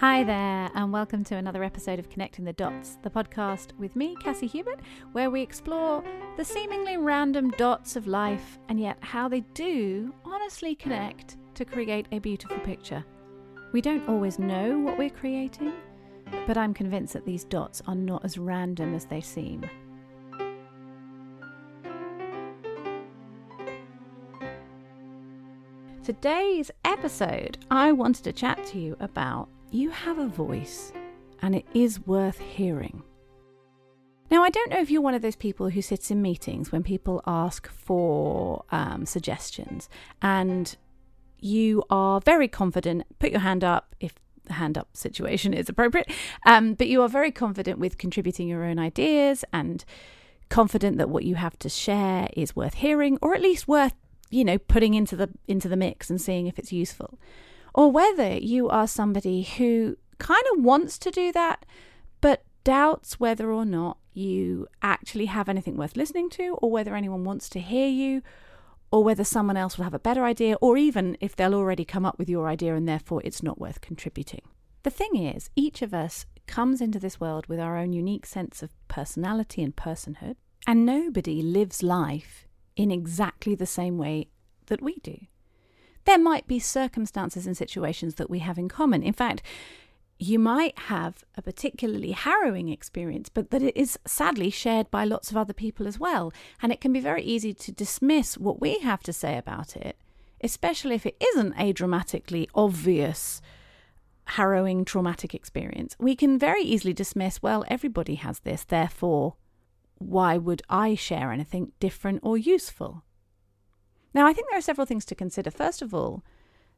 Hi there, and welcome to another episode of Connecting the Dots, the podcast with me, Cassie Hubert, where we explore the seemingly random dots of life and yet how they do honestly connect to create a beautiful picture. We don't always know what we're creating, but I'm convinced that these dots are not as random as they seem. Today's episode, I wanted to chat to you about you have a voice and it is worth hearing. Now, I don't know if you're one of those people who sits in meetings when people ask for um, suggestions and you are very confident. Put your hand up if the hand up situation is appropriate, um, but you are very confident with contributing your own ideas and confident that what you have to share is worth hearing or at least worth you know putting into the into the mix and seeing if it's useful or whether you are somebody who kind of wants to do that, but doubts whether or not you actually have anything worth listening to, or whether anyone wants to hear you, or whether someone else will have a better idea, or even if they'll already come up with your idea and therefore it's not worth contributing. The thing is, each of us comes into this world with our own unique sense of personality and personhood, and nobody lives life in exactly the same way that we do there might be circumstances and situations that we have in common. In fact, you might have a particularly harrowing experience, but that it is sadly shared by lots of other people as well. And it can be very easy to dismiss what we have to say about it, especially if it isn't a dramatically obvious, harrowing, traumatic experience. We can very easily dismiss, well, everybody has this, therefore, why would I share anything different or useful? Now, I think there are several things to consider. First of all,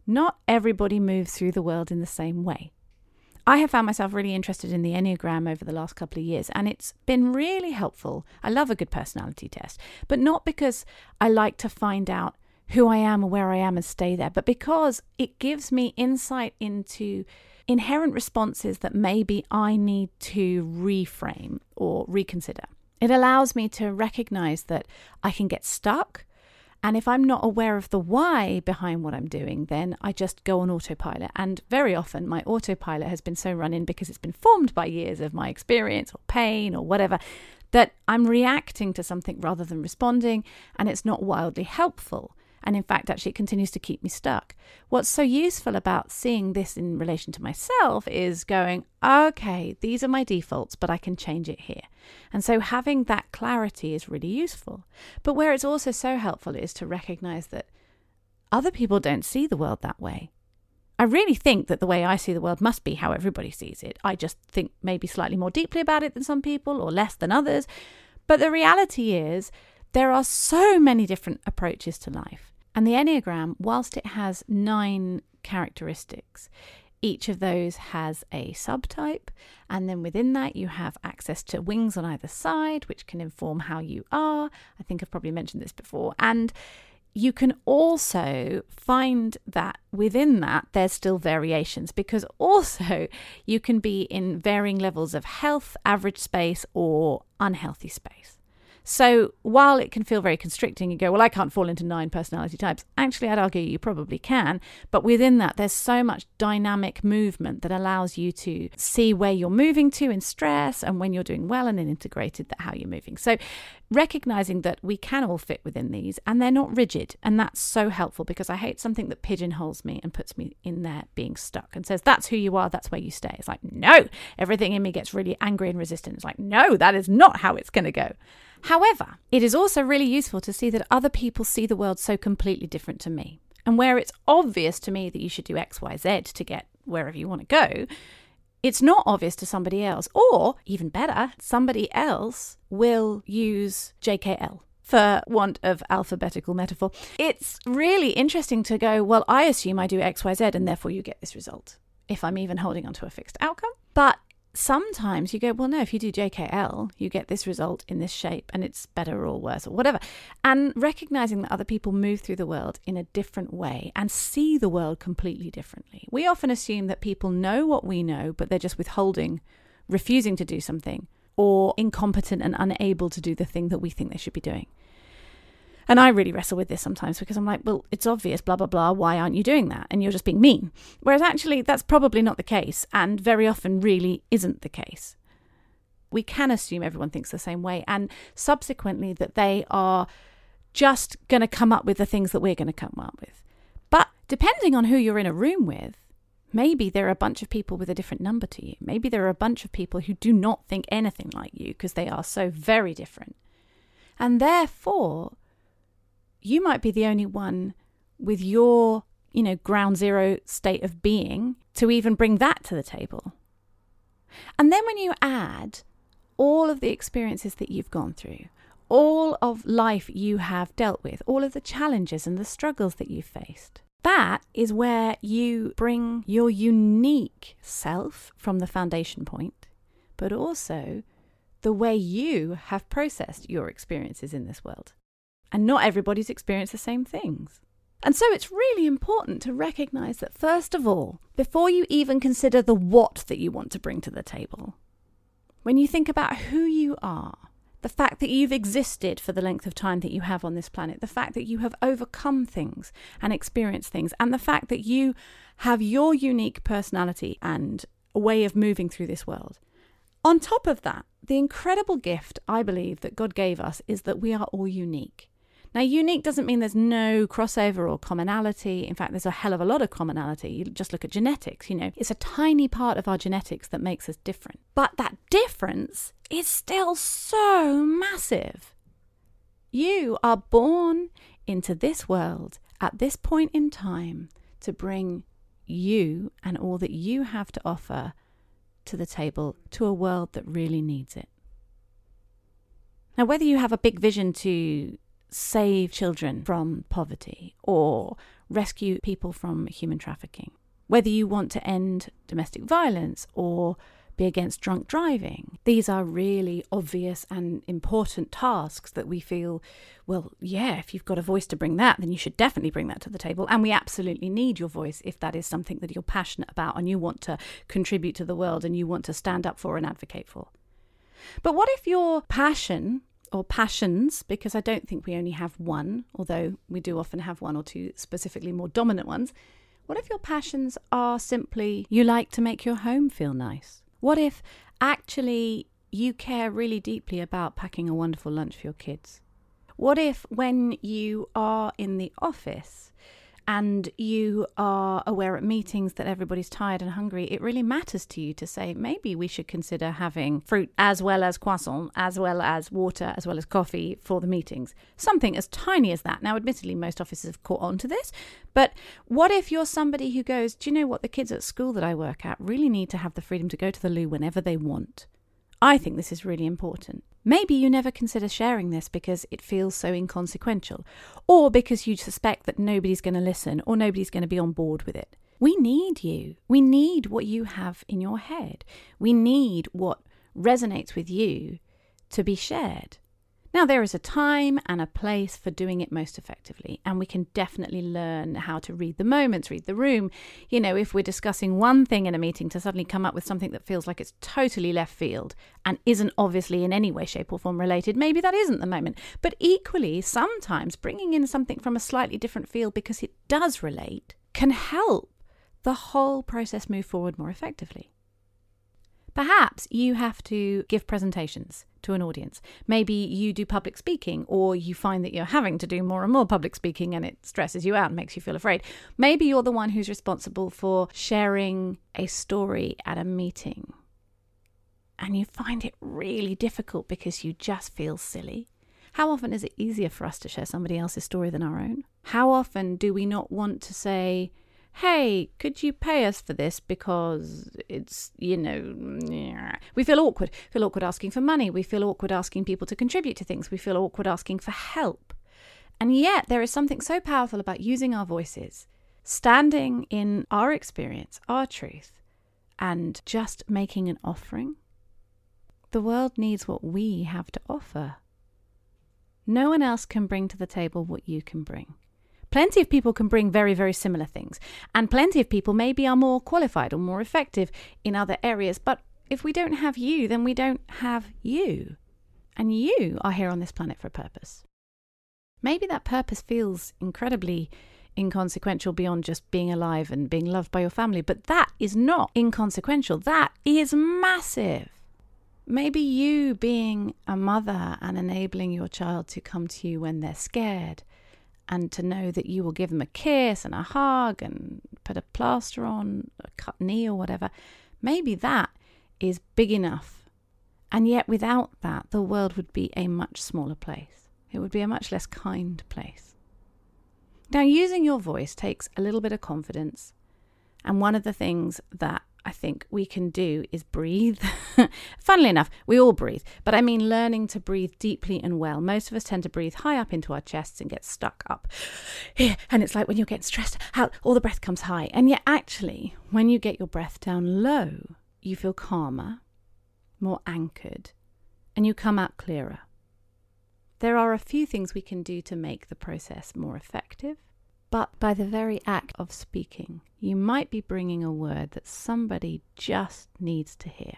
not everybody moves through the world in the same way. I have found myself really interested in the Enneagram over the last couple of years, and it's been really helpful. I love a good personality test, but not because I like to find out who I am or where I am and stay there, but because it gives me insight into inherent responses that maybe I need to reframe or reconsider. It allows me to recognize that I can get stuck and if I'm not aware of the why behind what I'm doing, then I just go on autopilot. And very often, my autopilot has been so run in because it's been formed by years of my experience or pain or whatever that I'm reacting to something rather than responding, and it's not wildly helpful and in fact actually it continues to keep me stuck. What's so useful about seeing this in relation to myself is going, okay, these are my defaults, but I can change it here. And so having that clarity is really useful. But where it's also so helpful is to recognize that other people don't see the world that way. I really think that the way I see the world must be how everybody sees it. I just think maybe slightly more deeply about it than some people or less than others. But the reality is, there are so many different approaches to life. And the Enneagram, whilst it has nine characteristics, each of those has a subtype, and then within that, you have access to wings on either side, which can inform how you are. I think I've probably mentioned this before. And you can also find that within that, there's still variations because also you can be in varying levels of health, average space, or unhealthy space. So while it can feel very constricting, you go, well, I can't fall into nine personality types. Actually, I'd argue you probably can. But within that, there's so much dynamic movement that allows you to see where you're moving to in stress and when you're doing well and then integrated that how you're moving. So recognizing that we can all fit within these and they're not rigid. And that's so helpful because I hate something that pigeonholes me and puts me in there being stuck and says, that's who you are, that's where you stay. It's like, no, everything in me gets really angry and resistant. It's like, no, that is not how it's going to go. However, it is also really useful to see that other people see the world so completely different to me. And where it's obvious to me that you should do X, Y, Z to get wherever you want to go, it's not obvious to somebody else. Or, even better, somebody else will use JKL for want of alphabetical metaphor. It's really interesting to go, well, I assume I do XYZ and therefore you get this result, if I'm even holding on to a fixed outcome. But sometimes you go, well, no, if you do JKL, you get this result in this shape and it's better or worse or whatever. And recognizing that other people move through the world in a different way and see the world completely differently. We often assume that people know what we know, but they're just withholding, refusing to do something, or incompetent and unable to do the thing that we think they should be doing. And I really wrestle with this sometimes because I'm like, well, it's obvious, blah, blah, blah. Why aren't you doing that? And you're just being mean. Whereas actually, that's probably not the case, and very often really isn't the case. We can assume everyone thinks the same way, and subsequently, that they are just going to come up with the things that we're going to come up with. But depending on who you're in a room with, maybe there are a bunch of people with a different number to you. Maybe there are a bunch of people who do not think anything like you because they are so very different. And therefore, you might be the only one with your, you know, ground zero state of being to even bring that to the table. And then when you add all of the experiences that you've gone through, all of life you have dealt with, all of the challenges and the struggles that you've faced, that is where you bring your unique self from the foundation point, but also the way you have processed your experiences in this world. And not everybody's experienced the same things. And so it's really important to recognize that, first of all, before you even consider the what that you want to bring to the table, when you think about who you are, the fact that you've existed for the length of time that you have on this planet, the fact that you have overcome things and experienced things, and the fact that you have your unique personality and a way of moving through this world. On top of that, the incredible gift I believe that God gave us is that we are all unique. Now, unique doesn't mean there's no crossover or commonality. In fact, there's a hell of a lot of commonality. You just look at genetics, you know, it's a tiny part of our genetics that makes us different. But that difference is still so massive. You are born into this world at this point in time to bring you and all that you have to offer to the table to a world that really needs it. Now, whether you have a big vision to save children from poverty or rescue people from human trafficking, whether you want to end domestic violence or be against drunk driving. These are really obvious and important tasks that we feel, well, yeah, if you've got a voice to bring that, then you should definitely bring that to the table. And we absolutely need your voice if that is something that you're passionate about and you want to contribute to the world and you want to stand up for and advocate for. But what if your passion or passions, because I don't think we only have one, although we do often have one or two specifically more dominant ones. What if your passions are simply you like to make your home feel nice? What if actually you care really deeply about packing a wonderful lunch for your kids? What if when you are in the office, and you are aware at meetings that everybody's tired and hungry, it really matters to you to say maybe we should consider having fruit as well as croissant, as well as water, as well as coffee for the meetings. Something as tiny as that. Now, admittedly, most offices have caught on to this, but what if you're somebody who goes, Do you know what? The kids at school that I work at really need to have the freedom to go to the loo whenever they want. I think this is really important. Maybe you never consider sharing this because it feels so inconsequential, or because you suspect that nobody's going to listen or nobody's going to be on board with it. We need you. We need what you have in your head. We need what resonates with you to be shared. Now, there is a time and a place for doing it most effectively, and we can definitely learn how to read the moments, read the room. You know, if we're discussing one thing in a meeting, to suddenly come up with something that feels like it's totally left field and isn't obviously in any way, shape, or form related, maybe that isn't the moment. But equally, sometimes bringing in something from a slightly different field because it does relate can help the whole process move forward more effectively. Perhaps you have to give presentations to an audience. Maybe you do public speaking, or you find that you're having to do more and more public speaking and it stresses you out and makes you feel afraid. Maybe you're the one who's responsible for sharing a story at a meeting and you find it really difficult because you just feel silly. How often is it easier for us to share somebody else's story than our own? How often do we not want to say, hey, could you pay us for this because it's, you know, we feel awkward. We feel awkward asking for money. We feel awkward asking people to contribute to things. We feel awkward asking for help. And yet, there is something so powerful about using our voices, standing in our experience, our truth, and just making an offering. The world needs what we have to offer. No one else can bring to the table what you can bring. Plenty of people can bring very, very similar things, and plenty of people maybe are more qualified or more effective in other areas. But if we don't have you, then we don't have you. And you are here on this planet for a purpose. Maybe that purpose feels incredibly inconsequential beyond just being alive and being loved by your family, but that is not inconsequential. That is massive. Maybe you being a mother and enabling your child to come to you when they're scared and to know that you will give them a kiss and a hug and put a plaster on, a cut knee or whatever. Maybe that is big enough. And yet, without that, the world would be a much smaller place. It would be a much less kind place. Now, using your voice takes a little bit of confidence. And one of the things that I think we can do is breathe. Funnily enough, we all breathe, but I mean learning to breathe deeply and well. Most of us tend to breathe high up into our chests and get stuck up here. And it's like when you're getting stressed out, all the breath comes high. And yet, actually, when you get your breath down low, you feel calmer, more anchored, and you come out clearer. There are a few things we can do to make the process more effective, but by the very act of speaking, you might be bringing a word that somebody just needs to hear.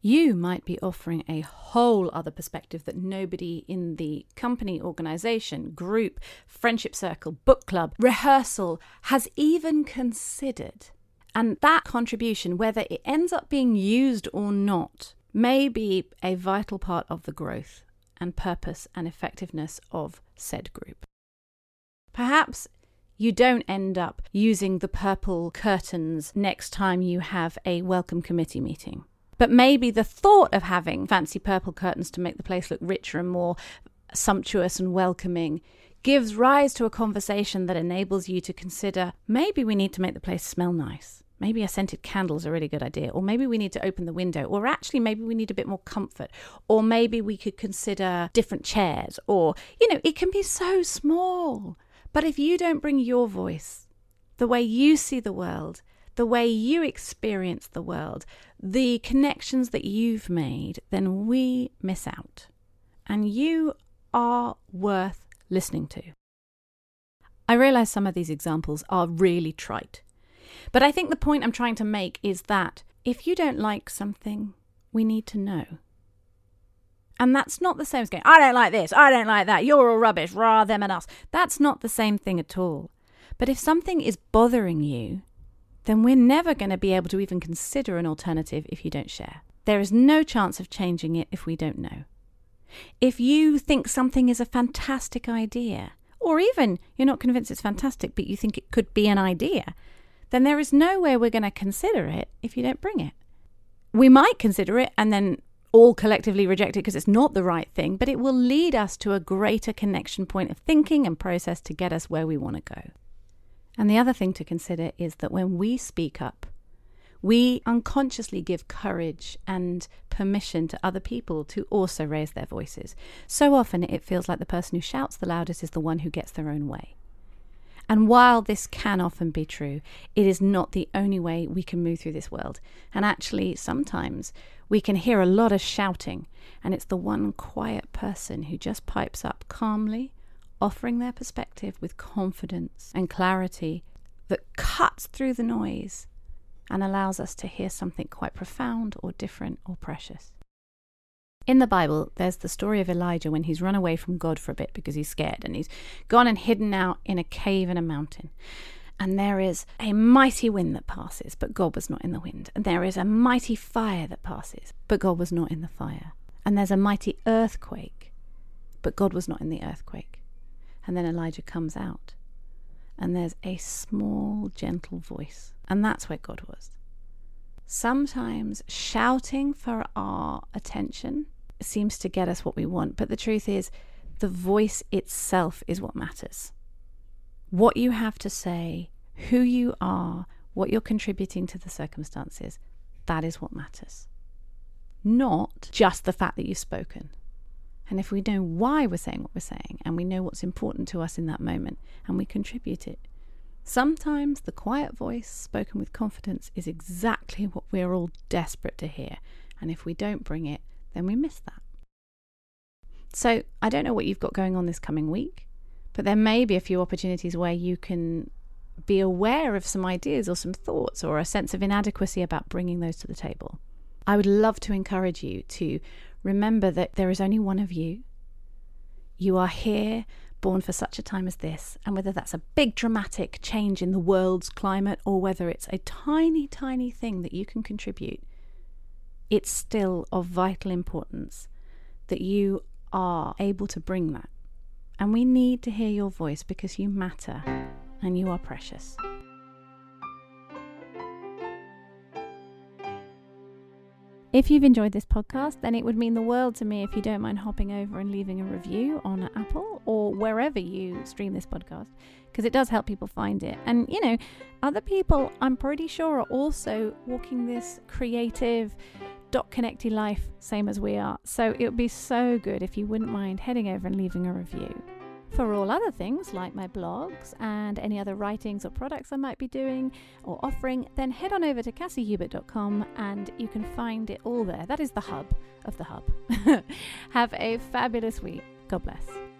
You might be offering a whole other perspective that nobody in the company, organization, group, friendship circle, book club, rehearsal has even considered. And that contribution, whether it ends up being used or not, may be a vital part of the growth and purpose and effectiveness of said group. Perhaps you don't end up using the purple curtains next time you have a welcome committee meeting. But maybe the thought of having fancy purple curtains to make the place look richer and more sumptuous and welcoming gives rise to a conversation that enables you to consider maybe we need to make the place smell nice. Maybe a scented candle is a really good idea. Or maybe we need to open the window. Or actually, maybe we need a bit more comfort. Or maybe we could consider different chairs. Or, you know, it can be so small. But if you don't bring your voice, the way you see the world, the way you experience the world, the connections that you've made, then we miss out. And you are worth listening to. I realize some of these examples are really trite. But I think the point I'm trying to make is that if you don't like something, we need to know. And that's not the same as going, I don't like this, I don't like that, you're all rubbish, rah, them and us. That's not the same thing at all. But if something is bothering you, then we're never going to be able to even consider an alternative if you don't share. There is no chance of changing it if we don't know. If you think something is a fantastic idea, or even you're not convinced it's fantastic, but you think it could be an idea, then there is no way we're going to consider it if you don't bring it. We might consider it and then all collectively reject it because it's not the right thing, but it will lead us to a greater connection point of thinking and process to get us where we want to go. And the other thing to consider is that when we speak up, we unconsciously give courage and permission to other people to also raise their voices. So often it feels like the person who shouts the loudest is the one who gets their own way. And while this can often be true, it is not the only way we can move through this world. And actually, sometimes we can hear a lot of shouting, and it's the one quiet person who just pipes up calmly, offering their perspective with confidence and clarity that cuts through the noise and allows us to hear something quite profound or different or precious. In the Bible, there's the story of Elijah when he's run away from God for a bit because he's scared and he's gone and hidden out in a cave in a mountain. And there is a mighty wind that passes, but God was not in the wind. And there is a mighty fire that passes, but God was not in the fire. And there's a mighty earthquake, but God was not in the earthquake. And then Elijah comes out, and there's a small, gentle voice. And that's where God was. Sometimes shouting for our attention seems to get us what we want. But the truth is, the voice itself is what matters. What you have to say, who you are, what you're contributing to the circumstances, that is what matters. Not just the fact that you've spoken. And if we know why we're saying what we're saying and we know what's important to us in that moment and we contribute it, sometimes the quiet voice spoken with confidence is exactly what we're all desperate to hear. And if we don't bring it, then we miss that. So I don't know what you've got going on this coming week, but there may be a few opportunities where you can be aware of some ideas or some thoughts or a sense of inadequacy about bringing those to the table. I would love to encourage you to remember that there is only one of you. You are here born for such a time as this, and whether that's a big dramatic change in the world's climate or whether it's a tiny, tiny thing that you can contribute, it's still of vital importance that you are able to bring that. And we need to hear your voice because you matter and you are precious. If you've enjoyed this podcast, then it would mean the world to me if you don't mind hopping over and leaving a review on Apple or wherever you stream this podcast, because it does help people find it. And, you know, other people, I'm pretty sure, are also walking this creative, dot connecty life, same as we are. So it would be so good if you wouldn't mind heading over and leaving a review. For all other things like my blogs and any other writings or products I might be doing or offering, then head on over to cassiehubert.com and you can find it all there. That is the hub of the hub. Have a fabulous week. God bless.